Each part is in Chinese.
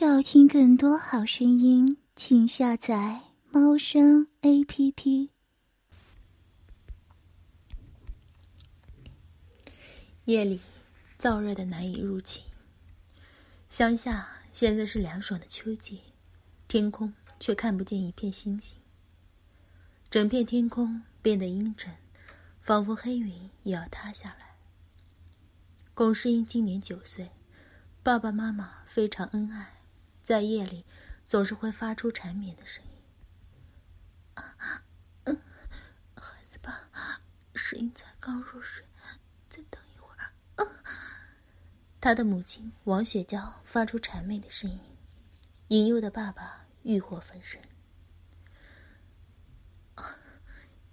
要听更多好声音，请下载猫声 A P P。夜里燥热的难以入寝，乡下现在是凉爽的秋季，天空却看不见一片星星，整片天空变得阴沉，仿佛黑云也要塌下来。龚诗英今年九岁，爸爸妈妈非常恩爱。在夜里，总是会发出缠绵的声音。孩子吧，世英才刚入睡，再等一会儿。他的母亲王雪娇发出谄媚的声音，引诱的爸爸欲火焚身。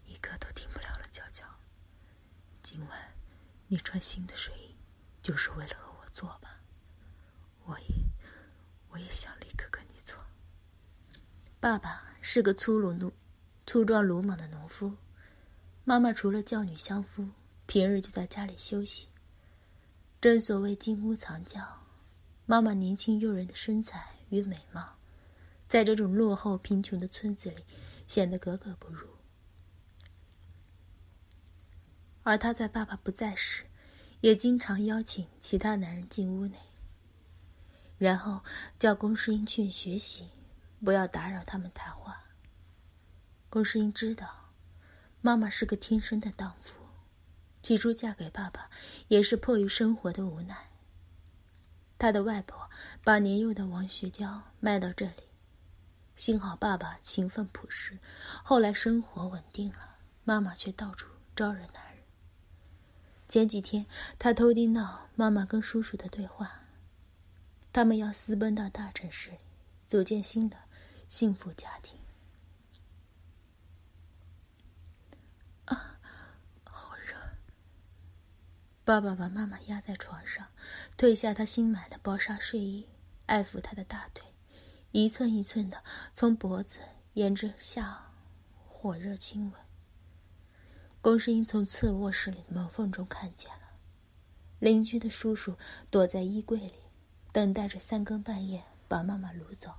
一刻都停不了了，娇娇。今晚你穿新的睡衣，就是为了和我做吧？我也。我也想立刻跟你做。爸爸是个粗鲁鲁、粗壮鲁莽的农夫，妈妈除了教女相夫，平日就在家里休息。正所谓金屋藏娇，妈妈年轻诱人的身材与美貌，在这种落后贫穷的村子里显得格格不入。而她在爸爸不在时，也经常邀请其他男人进屋内。然后叫龚世英去学习，不要打扰他们谈话。龚世英知道，妈妈是个天生的荡妇，起初嫁给爸爸也是迫于生活的无奈。他的外婆把年幼的王学娇卖到这里，幸好爸爸勤奋朴实，后来生活稳定了，妈妈却到处招惹男人。前几天，他偷听到妈妈跟叔叔的对话。他们要私奔到大城市里，组建新的幸福家庭。啊，好热！爸爸把妈妈压在床上，褪下他新买的薄纱睡衣，爱抚她的大腿，一寸一寸的从脖子沿着下火热亲吻。龚世英从次卧室里的门缝中看见了，邻居的叔叔躲在衣柜里。等待着三更半夜把妈妈掳走。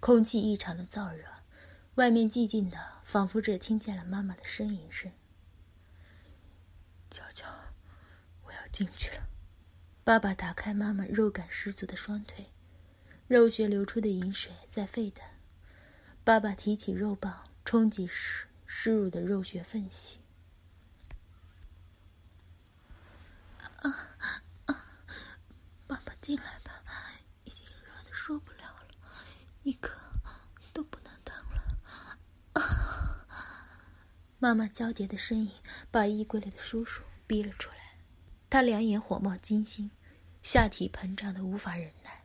空气异常的燥热，外面寂静的，仿佛只听见了妈妈的呻吟声。娇娇，我要进去了。爸爸打开妈妈肉感十足的双腿，肉血流出的饮水在沸腾。爸爸提起肉棒，冲击湿湿入的肉血缝隙。啊！进来吧，已经热的受不了了，一刻都不能等了。妈妈焦急的身影把衣柜里的叔叔逼了出来，他两眼火冒金星，下体膨胀的无法忍耐，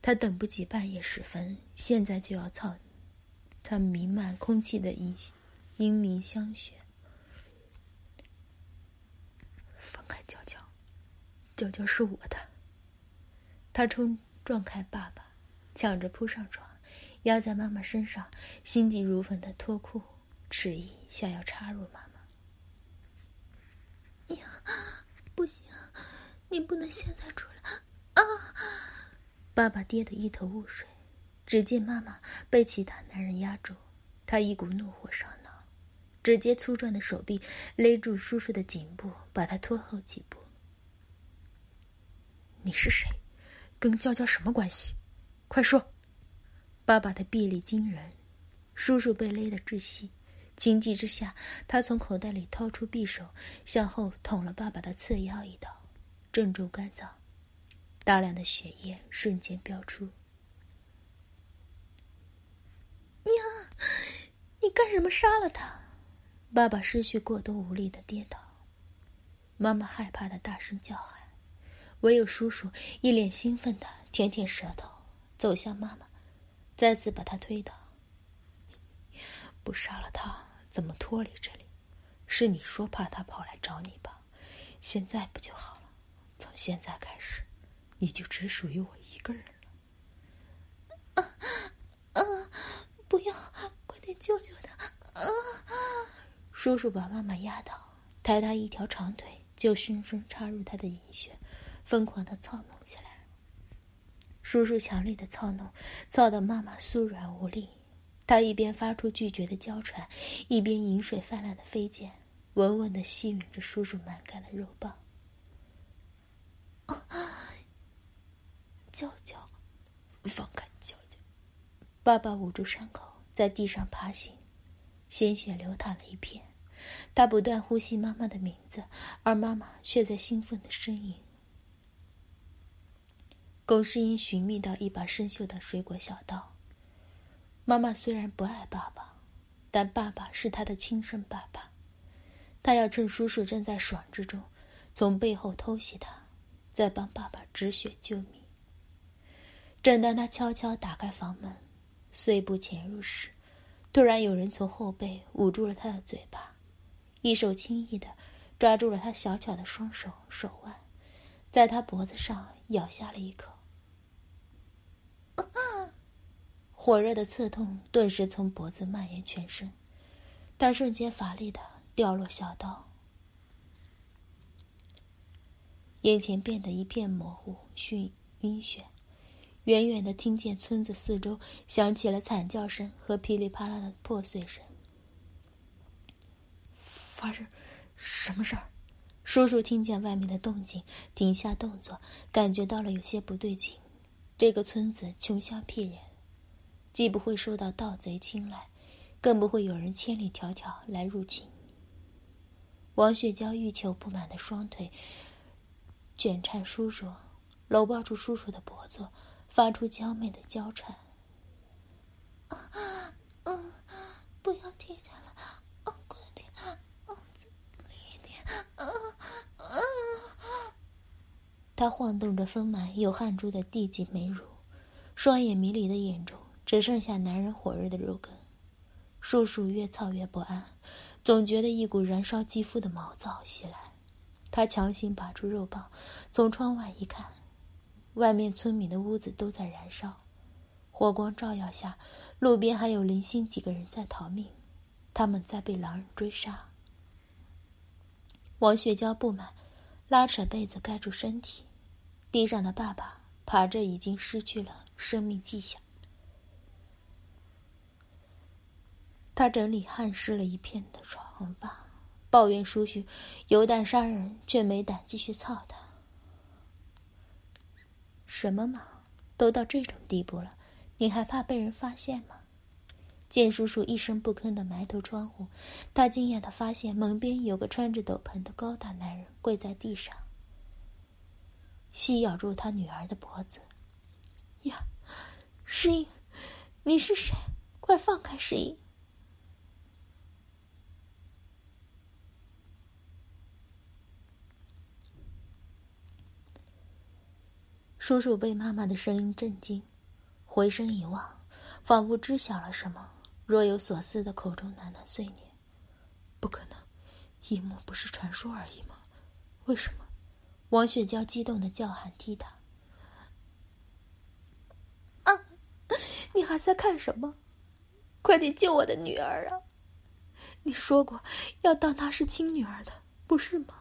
他等不及半夜时分，现在就要操他弥漫空气的阴阴明香雪。放开娇娇，娇娇是我的。他冲撞开爸爸，抢着扑上床，压在妈妈身上，心急如焚的脱裤，迟疑想要插入妈妈。呀，不行，你不能现在出来！啊！爸爸跌得一头雾水，只见妈妈被其他男人压住，他一股怒火上脑，直接粗壮的手臂勒住叔叔的颈部，把他拖后几步。你是谁？跟娇娇什么关系？快说！爸爸的臂力惊人，叔叔被勒得窒息，情急之下，他从口袋里掏出匕首，向后捅了爸爸的侧腰一刀，正中肝脏，大量的血液瞬间飙出。娘！你干什么杀了他？爸爸失血过多，无力的跌倒，妈妈害怕的大声叫喊。唯有叔叔一脸兴奋的舔舔舌头，走向妈妈，再次把她推倒。不杀了他，怎么脱离这里？是你说怕他跑来找你吧？现在不就好了？从现在开始，你就只属于我一个人了。啊啊！不要，快点救救他！啊！叔叔把妈妈压倒，抬他一条长腿，就深深插入他的阴穴。疯狂的操弄起来，叔叔强烈的操弄，操得妈妈酥软无力。他一边发出拒绝的娇喘，一边饮水泛滥的飞溅，稳稳的吸吮着叔叔满干的肉棒。娇娇，放开娇娇！爸爸捂住伤口，在地上爬行，鲜血流淌了一片。他不断呼吸妈妈的名字，而妈妈却在兴奋的呻吟。龚世英寻觅到一把生锈的水果小刀。妈妈虽然不爱爸爸，但爸爸是他的亲生爸爸。他要趁叔叔正在爽之中，从背后偷袭他，再帮爸爸止血救命。正当他悄悄打开房门，碎步潜入时，突然有人从后背捂住了他的嘴巴，一手轻易的抓住了他小巧的双手手腕，在他脖子上咬下了一口。火热的刺痛顿时从脖子蔓延全身，他瞬间乏力的掉落小刀，眼前变得一片模糊、晕晕眩，远远的听见村子四周响起了惨叫声和噼里啪啦的破碎声。发生什么事儿？叔叔听见外面的动静，停下动作，感觉到了有些不对劲。这个村子穷乡僻壤。既不会受到盗贼青睐，更不会有人千里迢迢来入侵。王雪娇欲求不满的双腿卷颤叔叔，搂抱住叔叔的脖子，发出娇媚的娇喘 不要停下来，嗯，快点，嗯，再用力一点，嗯嗯。他晃动着丰满有汗珠的地级美乳，双眼迷离的眼中。只剩下男人火热的肉根，叔叔越操越不安，总觉得一股燃烧肌肤的毛躁袭来。他强行拔出肉棒，从窗外一看，外面村民的屋子都在燃烧，火光照耀下，路边还有零星几个人在逃命，他们在被狼人追杀。王雪娇不满，拉扯被子盖住身体，地上的爸爸爬着，已经失去了生命迹象。他整理汗湿了一片的床吧，抱怨叔叔有胆杀人，却没胆继续操他。什么嘛，都到这种地步了，你还怕被人发现吗？见叔叔一声不吭的埋头窗户，他惊讶的发现门边有个穿着斗篷的高大男人跪在地上，吸咬住他女儿的脖子。呀，诗音，你是谁？快放开诗音！叔叔被妈妈的声音震惊，回身一望，仿佛知晓了什么，若有所思的口中喃喃碎念：“不可能，一幕不是传说而已吗？为什么？”王雪娇激动的叫喊踢他：“啊！你还在看什么？快点救我的女儿啊！你说过要当她是亲女儿的，不是吗？”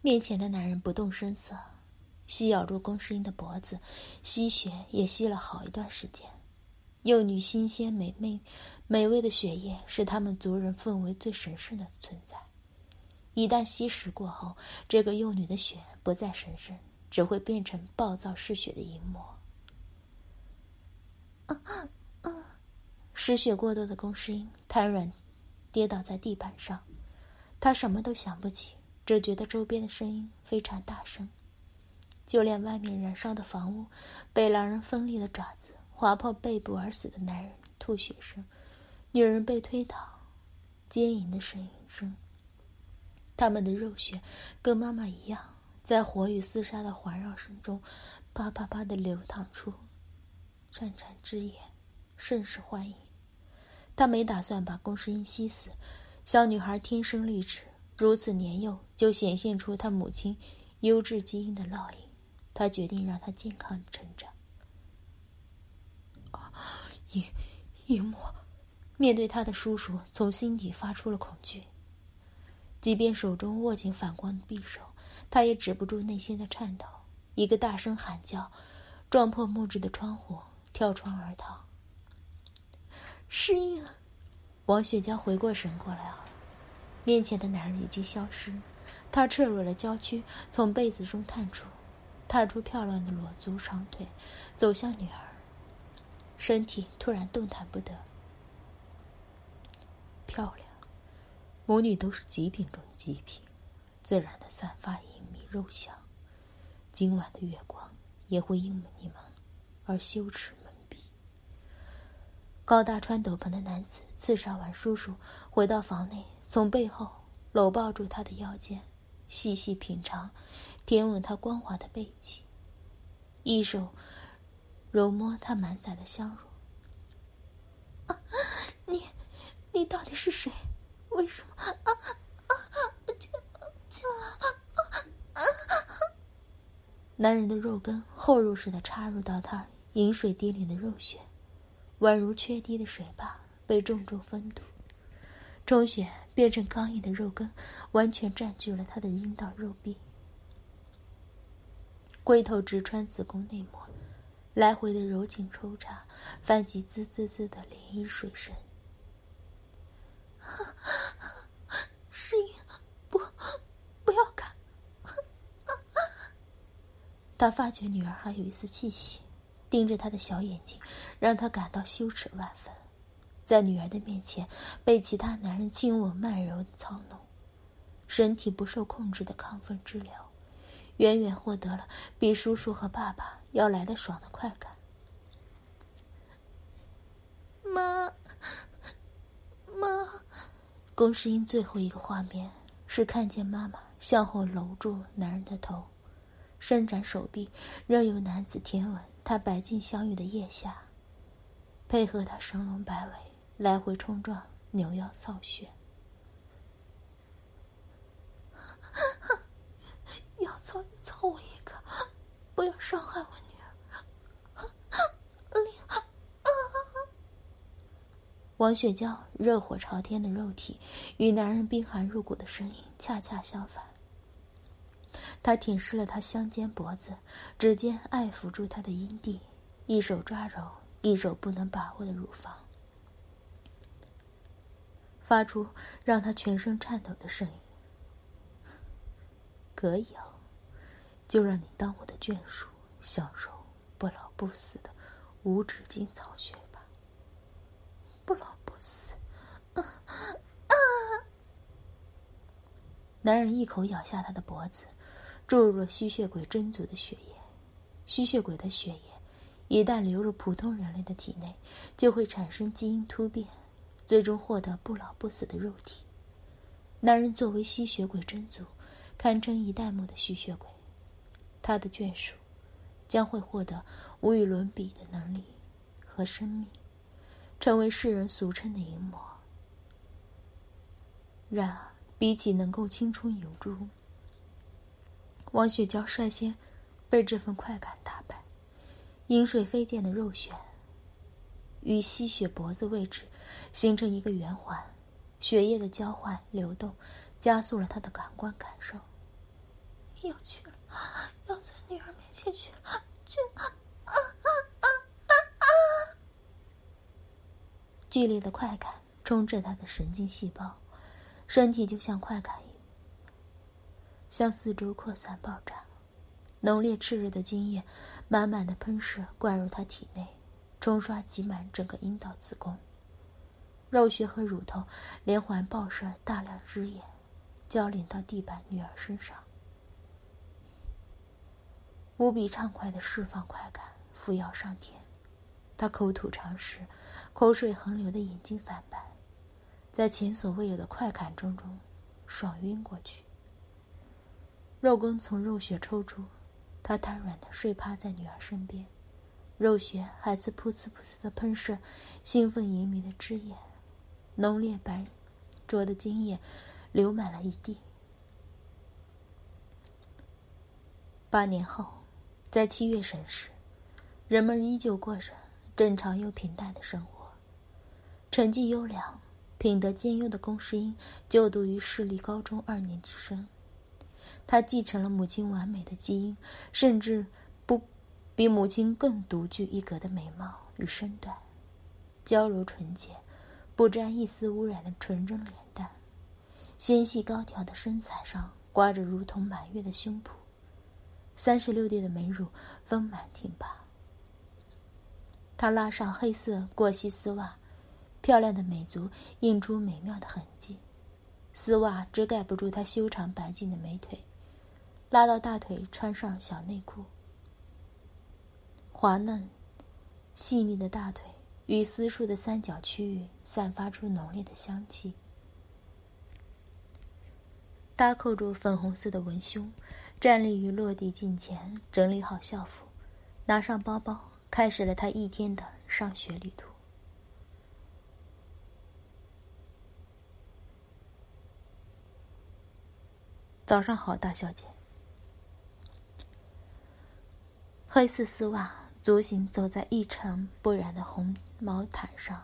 面前的男人不动声色，吸咬住龚诗英的脖子，吸血也吸了好一段时间。幼女新鲜美味、美味的血液是他们族人奉为最神圣的存在。一旦吸食过后，这个幼女的血不再神圣，只会变成暴躁嗜血的淫魔。失血过多的龚诗英瘫软，跌倒在地板上，他什么都想不起。只觉得周边的声音非常大声，就连外面燃烧的房屋、被狼人锋利的爪子划破背部而死的男人吐血声、女人被推倒、奸淫的声音声，他们的肉血跟妈妈一样，在火与厮杀的环绕声中，啪啪啪的流淌出潺潺汁液，甚是欢迎。他没打算把龚世英吸死，小女孩天生丽质。如此年幼就显现出她母亲优质基因的烙印，他决定让她健康成长。啊，银银幕，面对他的叔叔，从心底发出了恐惧。即便手中握紧反光的匕首，他也止不住内心的颤抖，一个大声喊叫，撞破木质的窗户，跳窗而逃。诗音，王雪娇回过神过来后，面前的男人已经消失。她赤裸的娇躯从被子中探出，踏出漂亮的裸足长腿，走向女儿。身体突然动弹不得。漂亮，母女都是极品中的极品，自然的散发隐秘肉香。今晚的月光也会因你们而羞耻蒙蔽。高大穿斗篷的男子刺杀完叔叔，回到房内，从背后搂抱住他的腰间，细细品尝，舔吻他光滑的背脊，一手。揉摸他满载的香乳。啊，你，你到底是谁？为什么？啊啊！进进来！男人的肉根后入似的插入到他饮水滴淋的肉穴，宛如缺堤的水坝被重重封堵，充血变成刚硬的肉根，完全占据了他的阴道肉壁，龟头直穿子宫内膜。来回的柔情抽插，泛起滋滋滋的涟漪水声。诗音，不，不要看！他发觉女儿还有一丝气息，盯着他的小眼睛，让他感到羞耻万分。在女儿的面前被其他男人亲吻慢柔操弄，身体不受控制的亢奋之流。远远获得了比叔叔和爸爸要来的爽的快感。妈，妈，龚世英最后一个画面是看见妈妈向后搂住男人的头，伸展手臂，任由男子舔吻她白净镶玉的腋下，配合他神龙摆尾来回冲撞，扭腰扫穴。要操就操我一个，不要伤害我女儿。王雪娇热火朝天的肉体与男人冰寒入骨的声音恰恰相反。他舔湿了她香肩脖子，指尖爱抚住她的阴蒂，一手抓揉，一手不能把握的乳房，发出让他全身颤抖的声音。可以哦，就让你当我的眷属，享受不老不死的无止境草穴吧。不老不死。啊啊！男人一口咬下她的脖子，注入了吸血鬼真祖的血液。吸血鬼的血液一旦流入普通人类的体内，就会产生基因突变，最终获得不老不死的肉体。男人作为吸血鬼真祖。堪称一代目的吸血鬼，他的眷属将会获得无与伦比的能力和生命，成为世人俗称的淫魔。然而，比起能够青春永驻，王雪娇率先被这份快感打败。饮水飞溅的肉旋与吸血脖子位置形成一个圆环，血液的交换流动。加速了他的感官感受。要去了，要在女儿面前去了，去啊啊啊啊啊！剧烈的快感充斥他的神经细胞，身体就像快感一向四周扩散爆炸，浓烈炽热的精液满满的喷射灌入他体内，冲刷挤满整个阴道子宫，肉穴和乳头连环爆射大量汁液。浇淋到地板女儿身上，无比畅快的释放快感，扶摇上天。他口吐长舌，口水横流的眼睛泛白，在前所未有的快感中中，爽晕过去。肉根从肉穴抽出，他瘫软的睡趴在女儿身边，肉穴还在噗呲噗呲的喷射，兴奋淫迷的汁液，浓烈白灼的精液。流满了一地。八年后，在七月神时，人们依旧过着正常又平淡的生活。成绩优良、品德兼优的龚世英就读于市立高中二年级生。他继承了母亲完美的基因，甚至不比母亲更独具一格的美貌与身段，娇柔纯洁，不沾一丝污染的纯真脸蛋，纤细高挑的身材上挂着如同满月的胸脯，三十六 D 的美乳丰满挺拔。他拉上黑色过膝丝袜，漂亮的美足映出美妙的痕迹，丝袜遮盖不住她修长白净的美腿。拉到大腿，穿上小内裤。滑嫩、细腻的大腿与私处的三角区域散发出浓烈的香气。搭扣住粉红色的文胸，站立于落地镜前，整理好校服，拿上包包，开始了他一天的上学旅途。早上好，大小姐。黑色丝袜，足行走在一尘不染的红毛毯上，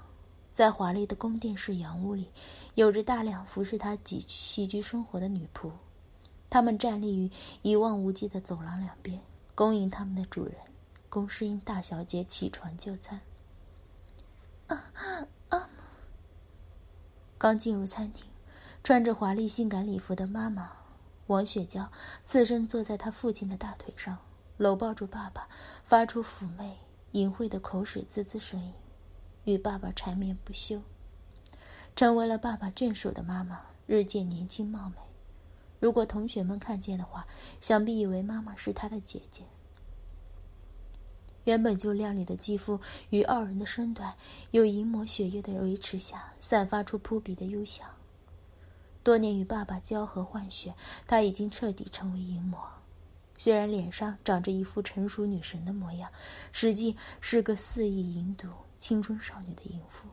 在华丽的宫殿式洋屋里，有着大量服侍他几起居生活的女仆，她们站立于一望无际的走廊两边，恭迎他们的主人宫诗英大小姐起床就餐。啊啊！刚进入餐厅，穿着华丽性感礼服的妈妈王雪娇侧身坐在她父亲的大腿上。搂抱住爸爸，发出妩媚淫秽的口水滋滋声音，与爸爸缠绵不休。成为了爸爸眷属的妈妈，日渐年轻貌美。如果同学们看见的话，想必以为妈妈是他的姐姐。原本就靓丽的肌肤与傲人的身段，有银魔血液的维持下，散发出扑鼻的幽香。多年与爸爸交合换血，他已经彻底成为银魔。虽然脸上长着一副成熟女神的模样，实际是个肆意淫毒青春少女的淫妇。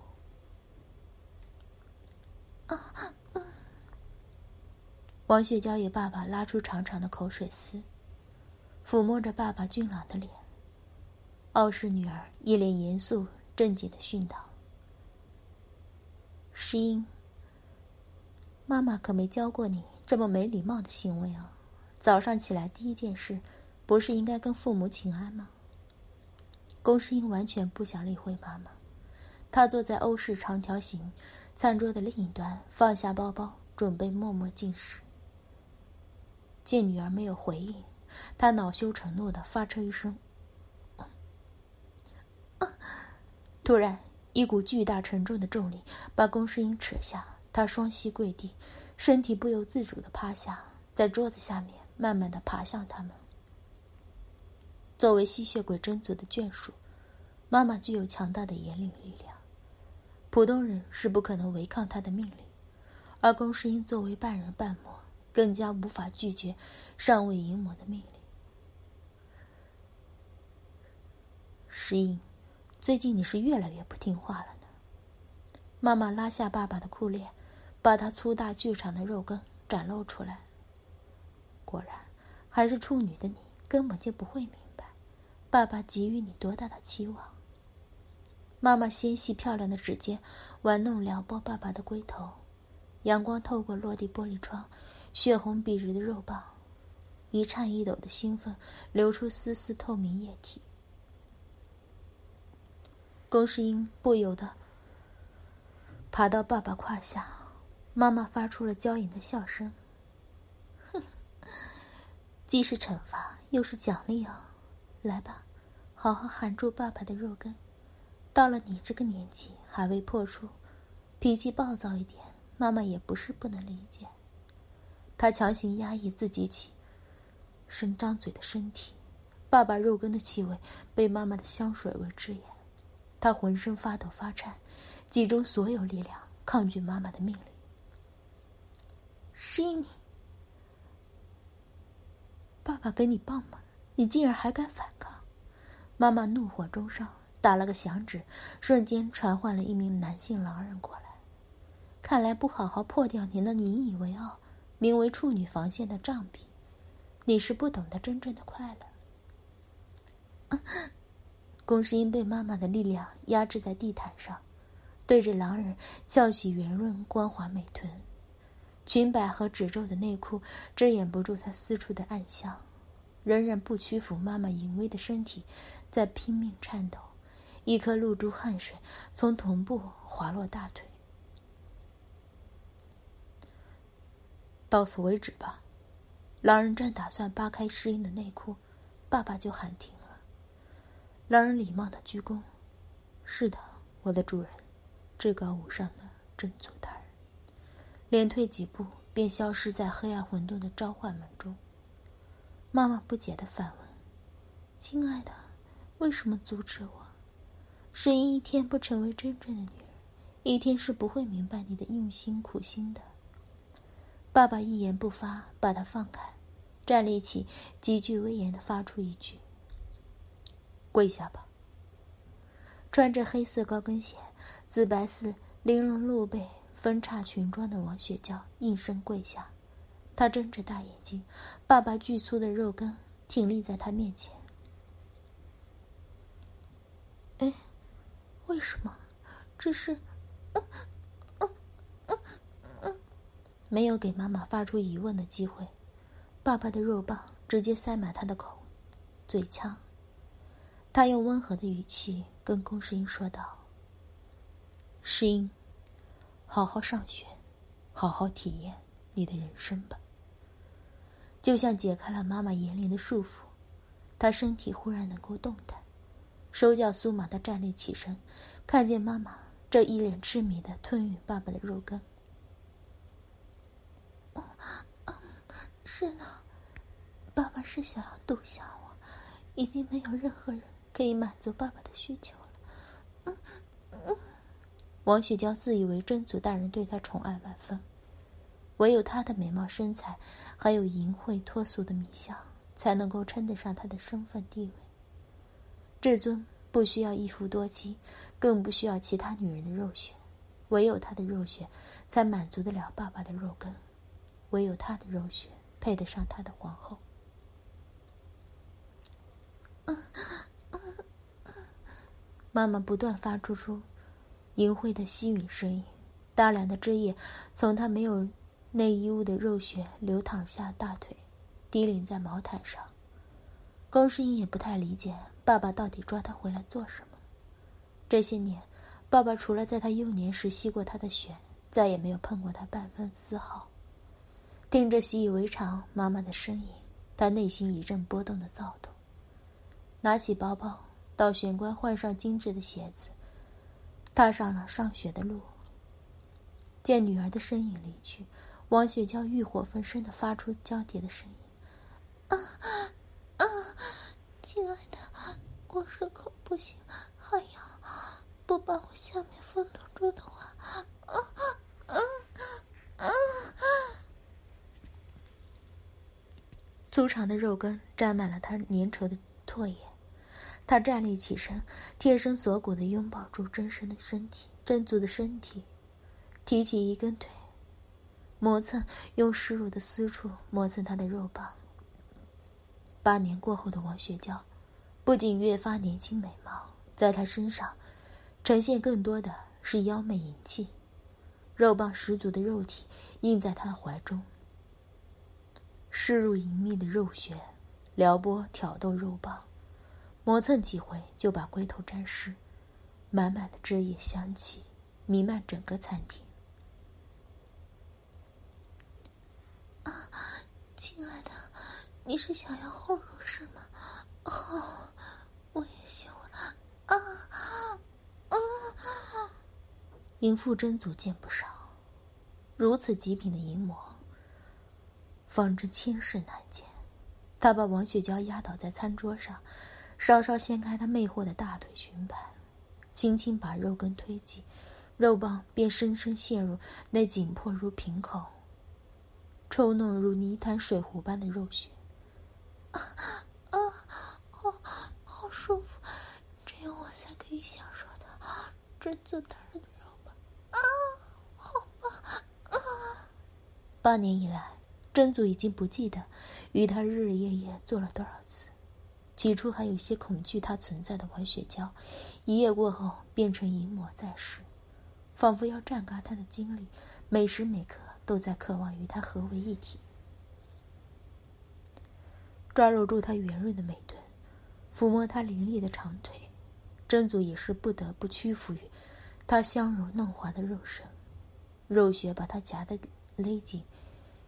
王雪娇与爸爸拉出长长的口水丝，抚摸着爸爸俊朗的脸。傲视女儿一脸严肃正经的训导：“诗音，妈妈可没教过你这么没礼貌的行为啊！”早上起来第一件事，不是应该跟父母请安吗？龚诗英完全不想理会妈妈，她坐在欧式长条形餐桌的另一端，放下包包，准备默默进食。见女儿没有回应，她恼羞成怒的发出一声：“突然，一股巨大沉重的重力把龚诗英扯下，她双膝跪地，身体不由自主的趴下，在桌子下面。慢慢的爬向他们。作为吸血鬼真族的眷属，妈妈具有强大的引领力量，普通人是不可能违抗她的命令。而龚世英作为半人半魔，更加无法拒绝上位淫魔的命令。石英，最近你是越来越不听话了呢。妈妈拉下爸爸的裤链，把他粗大巨长的肉根展露出来。果然，还是处女的你根本就不会明白，爸爸给予你多大的期望。妈妈纤细漂亮的指尖玩弄撩拨爸爸的龟头，阳光透过落地玻璃窗，血红笔直的肉棒，一颤一抖的兴奋流出丝丝透明液体。龚世英不由得爬到爸爸胯下，妈妈发出了娇淫的笑声。既是惩罚，又是奖励哦！来吧，好好含住爸爸的肉根。到了你这个年纪，还未破处，脾气暴躁一点，妈妈也不是不能理解。他强行压抑自己起伸张嘴的身体，爸爸肉根的气味被妈妈的香水味遮掩，他浑身发抖发颤，集中所有力量抗拒妈妈的命令。是你。爸爸给你棒吗？你竟然还敢反抗！妈妈怒火中烧，打了个响指，瞬间传唤了一名男性狼人过来。看来不好好破掉你那引以为傲、名为处女防线的障壁，你是不懂得真正的快乐。龚世英被妈妈的力量压制在地毯上，对着狼人翘起圆润光滑美臀，裙摆和褶皱的内裤遮掩不住他私处的暗香，仍然不屈服妈妈淫威的身体，在拼命颤抖。一颗露珠汗水从臀部滑落大腿。到此为止吧。狼人正打算扒开诗音的内裤，爸爸就喊停了。狼人礼貌的鞠躬：“是的，我的主人，至高无上的真祖大人。”连退几步，便消失在黑暗混沌的召唤门中。妈妈不解的反问：“亲爱的，为什么阻止我？”诗音一天不成为真正的女人，一天是不会明白你的用心苦心的。爸爸一言不发，把他放开，站立起，极具威严的发出一句：“跪下吧。”穿着黑色高跟鞋、紫白色玲珑露背分叉裙装的王雪娇应声跪下。她睁着大眼睛，爸爸巨粗的肉根挺立在她面前。哎。为什么？这是……没有给妈妈发出疑问的机会，爸爸的肉棒直接塞满她的口、嘴腔。他用温和的语气跟龚世英说道：“世英，好好上学，好好体验你的人生吧。”就像解开了妈妈严厉的束缚，他身体忽然能够动弹。手脚酥麻的站立起身，看见妈妈这一脸痴迷的吞吮爸爸的肉根。是的，爸爸是想要独享我，已经没有任何人可以满足爸爸的需求了。王雪娇自以为真祖大人对她宠爱万分，唯有她的美貌身材，还有淫秽脱俗的米相，才能够称得上她的身份地位。至尊不需要一夫多妻，更不需要其他女人的肉血，唯有她的肉血，才满足得了爸爸的肉根，唯有她的肉血配得上她的皇后。妈妈不断发出出淫秽的吸吮声音，大量的汁液从她没有内衣物的肉血流淌下大腿，滴淋在毛毯上。高诗英也不太理解。爸爸到底抓他回来做什么？这些年，爸爸除了在他幼年时吸过他的血，再也没有碰过他半分丝毫。听着习以为常妈妈的声音，他内心一阵波动的躁动。拿起包包，到玄关换上精致的鞋子，踏上了上学的路。见女儿的身影离去，王雪娇欲火焚身的发出娇嗲的声音：“啊啊，亲爱的。”光是口不行，还要不把我下面封堵住的话，啊啊啊！粗长的肉根沾满了他粘稠的唾液，他站立起身，贴身锁骨的拥抱住真身的身体，真足的身体，提起一根腿，磨蹭，用湿漉的私处磨蹭他的肉棒。八年过后的王雪娇。不仅越发年轻美貌，在她身上呈现更多的是妖媚淫气，肉棒十足的肉体印在她的怀中，湿入隐秘的肉穴，撩拨挑逗肉棒，磨蹭几回就把龟头沾湿，满满的汁液香气弥漫整个餐厅。啊，亲爱的，你是想要后入是吗？哦。我也喜欢啊啊啊！淫妇真祖见不少，如此极品的淫魔，方真千世难见。他把王雪娇压倒在餐桌上，稍稍掀开她魅惑的大腿裙摆，轻轻把肉根推挤，肉棒便深深陷入那紧迫如瓶口、抽弄如泥潭水湖般的肉穴。啊啊，好，好舒服，只有我才可以享受的，真祖大人的肉吧？啊，好棒！啊！八年以来，真祖已经不记得与他日日夜夜做了多少次。起初还有些恐惧它存在的王雪娇，一夜过后变成淫魔在世，仿佛要榨干他的精力，每时每刻都在渴望与他合为一体。抓揉住他圆润的美臀，抚摸他凌厉的长腿，真祖也是不得不屈服于他香柔嫩滑的肉身，肉穴把他夹得勒紧，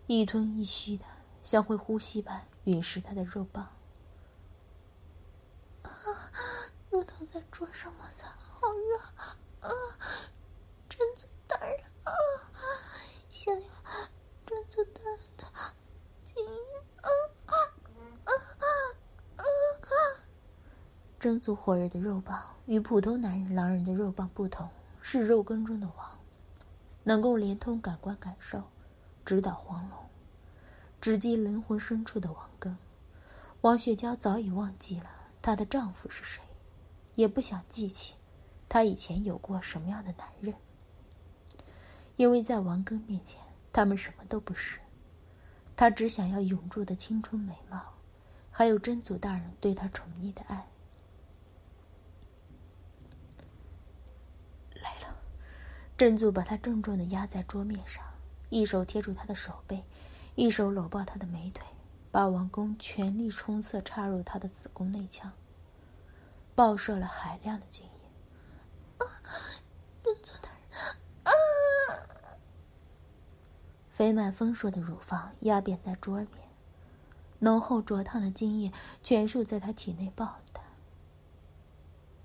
一吞一吸的，像会呼吸般吮食他的肉棒。啊，乳头在桌上摩擦，好热！啊，真祖大人啊，想要真祖大人的精液啊啊啊啊！真祖火热的肉棒与普通男人、狼人的肉棒不同，是肉根中的王，能够连通感官感受，直捣黄龙，直击灵魂深处的王根。王雪娇早已忘记了她的丈夫是谁，也不想记起她以前有过什么样的男人，因为在王根面前，他们什么都不是。她只想要永驻的青春美貌，还有真祖大人对她宠溺的爱。来了真祖把他郑重的压在桌面上，一手贴住他的手背，一手搂抱他的美腿，霸王弓全力冲刺插入他的子宫内腔，爆射了海量的精液。啊，真祖大人！啊！肥满丰硕的乳房压扁在桌面，浓厚灼烫的精液全数在他体内爆。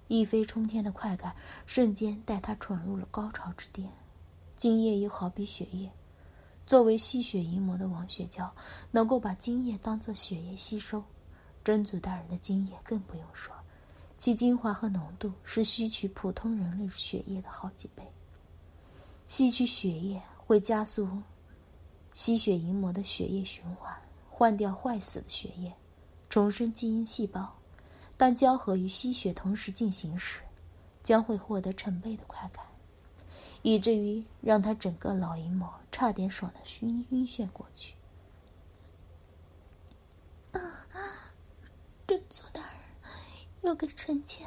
一飞冲天的快感瞬间带他闯入了高潮之巅，精液又好比血液，作为吸血淫魔的王雪娇能够把精液当作血液吸收，真祖大人的精液更不用说，其精华和浓度是吸取普通人类血液的好几倍。吸取血液会加速吸血淫魔的血液循环，换掉坏死的血液，重生基因细胞。当交合与吸血同时进行时，将会获得成倍的快感，以至于让他整个老淫魔差点爽得晕晕眩过去。啊！真祖大人又给臣妾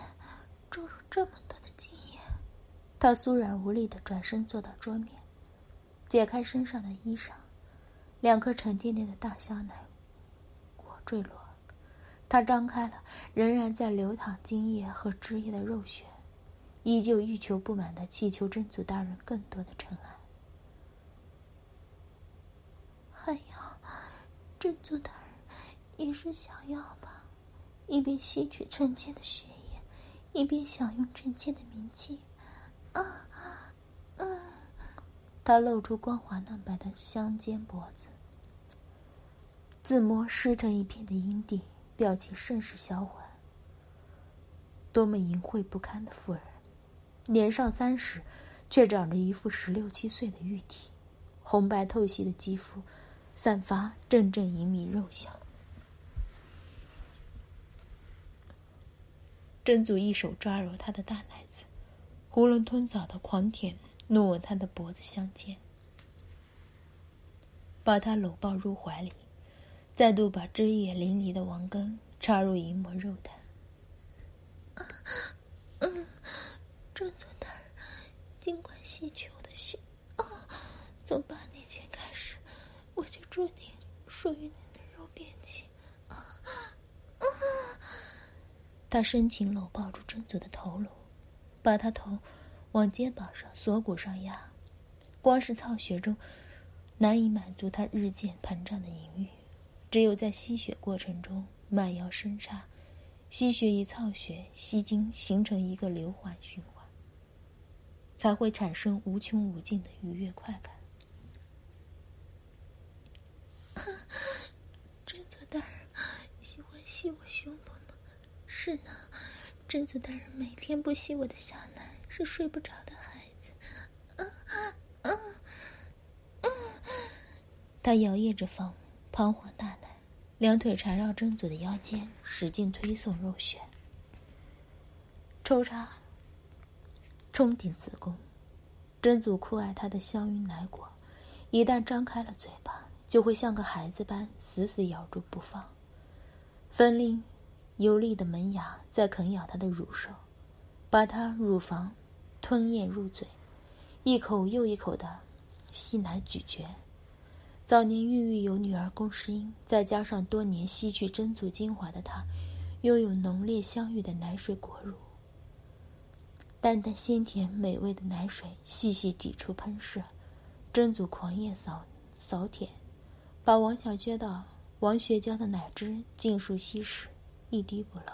注入这么多的精液。他酥软无力的转身坐到桌面，解开身上的衣裳，两颗沉甸甸的大香奶果坠落。他张开了仍然在流淌精液和汁液的肉穴，依旧欲求不满的祈求真祖大人更多的宠爱。还有，真祖大人也是想要吧？一边吸取臣妾的血液，一边享用臣妾的名气。啊，嗯，他露出光滑嫩白的香肩脖子，自摸湿成一片的阴蒂。表情甚是销魂。多么淫秽不堪的妇人，年上三十，却长着一副十六七岁的玉体，红白透析的肌肤，散发阵阵隐秘肉香。真祖一手抓揉她的大奶子，囫囵吞枣的狂舔，怒吻她的脖子相间，把她搂抱入怀里。再度把汁液淋漓的王根插入一抹肉蛋。嗯，尊祖大人，尽管吸取我的血。啊，从八年前开始，我就注定属于你的肉便器。啊啊！他深情搂抱住真祖的头颅，把他头往肩膀上、锁骨上压。光是操穴中，难以满足他日渐膨胀的淫欲。只有在吸血过程中慢摇深插，吸血与操血、吸精形成一个流环循环，才会产生无穷无尽的愉悦快感。真祖大人喜欢吸我胸部吗？是呢，真祖大人每天不吸我的小奶是睡不着的孩子。他摇曳着风，彷徨大。两腿缠绕真祖的腰间，使劲推送肉穴，抽插，冲顶子宫。真祖酷爱他的香晕奶果，一旦张开了嘴巴，就会像个孩子般死死咬住不放。分令有力的门牙在啃咬他的乳首，把他乳房吞咽入嘴，一口又一口的吸奶咀嚼，早年孕育有女儿龚诗英，再加上多年吸取真祖精华的她，拥有浓烈香郁的奶水果乳。淡淡鲜甜美味的奶水细细挤出喷射，真祖狂野扫扫舔，把王小娟的王雪娇的奶汁尽数吸食，一滴不漏。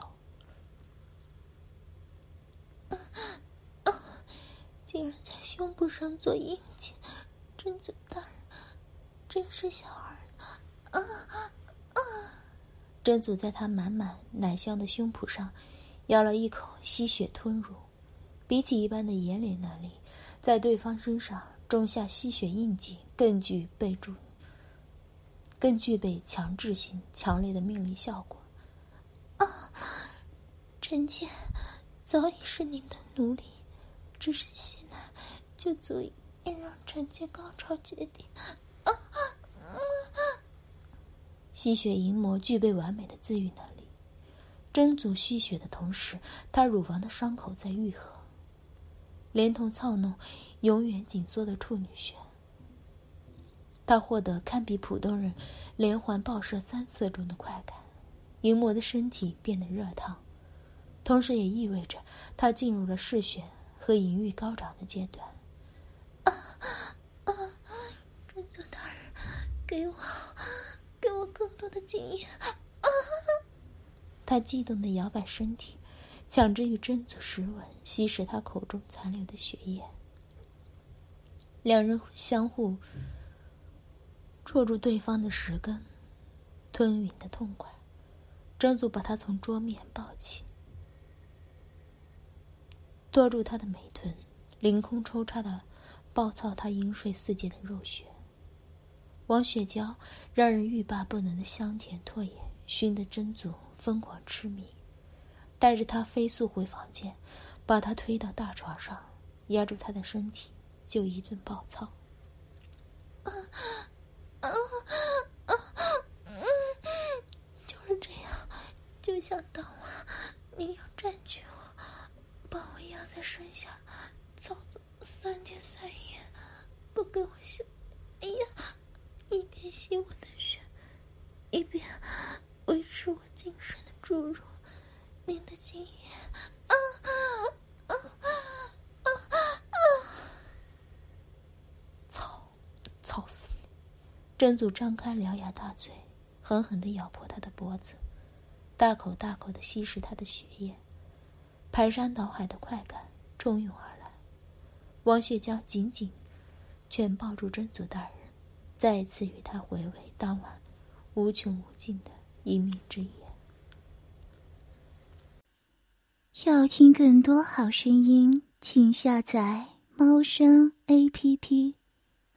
竟然在胸部上做印记，真祖大人真是小儿啊啊！真祖在他满满奶香的胸脯上咬了一口，吸血吞入。比起一般的眼脸能力，在对方身上种下吸血印记，更具备注，更具备强制性、强烈的命令效果。啊，臣妾早已是您的奴隶，只是吸奶就足以让臣妾高潮绝顶。啊啊！吸血淫魔具备完美的自愈能力，真祖吸血的同时，他乳房的伤口在愈合。连同操弄，永远紧缩的处女穴。他获得堪比普通人连环爆射三次中的快感，淫魔的身体变得热烫，同时也意味着他进入了嗜血和淫欲高涨的阶段。啊啊！真祖大人，给我，给我更多的经验！啊！他激动的摇摆身体。抢着与真祖舌吻，吸食他口中残留的血液。两人相互戳住对方的舌根，吞吮的痛快。真祖把他从桌面抱起，托住他的美臀，凌空抽插的暴操他淫水四溅的肉穴。王雪娇让人欲罢不能的香甜唾液，熏得真祖疯狂痴迷。带着他飞速回房间，把他推到大床上，压住他的身体，就一顿暴操。啊啊啊！就是这样，就像当晚你要占据我，把我压在身下，操作三天三夜，不给我休。哎呀，一边吸我的血，一边维持我精神的注入。您的经验，啊啊啊啊啊！操，操死你！真祖张开獠牙大嘴，狠狠的咬破他的脖子，大口大口的吸食他的血液，排山倒海的快感冲涌而来。王雪娇紧紧全抱住真祖大人，再一次与他回味当晚无穷无尽的一蜜之夜。要听更多好声音，请下载猫声 A P P。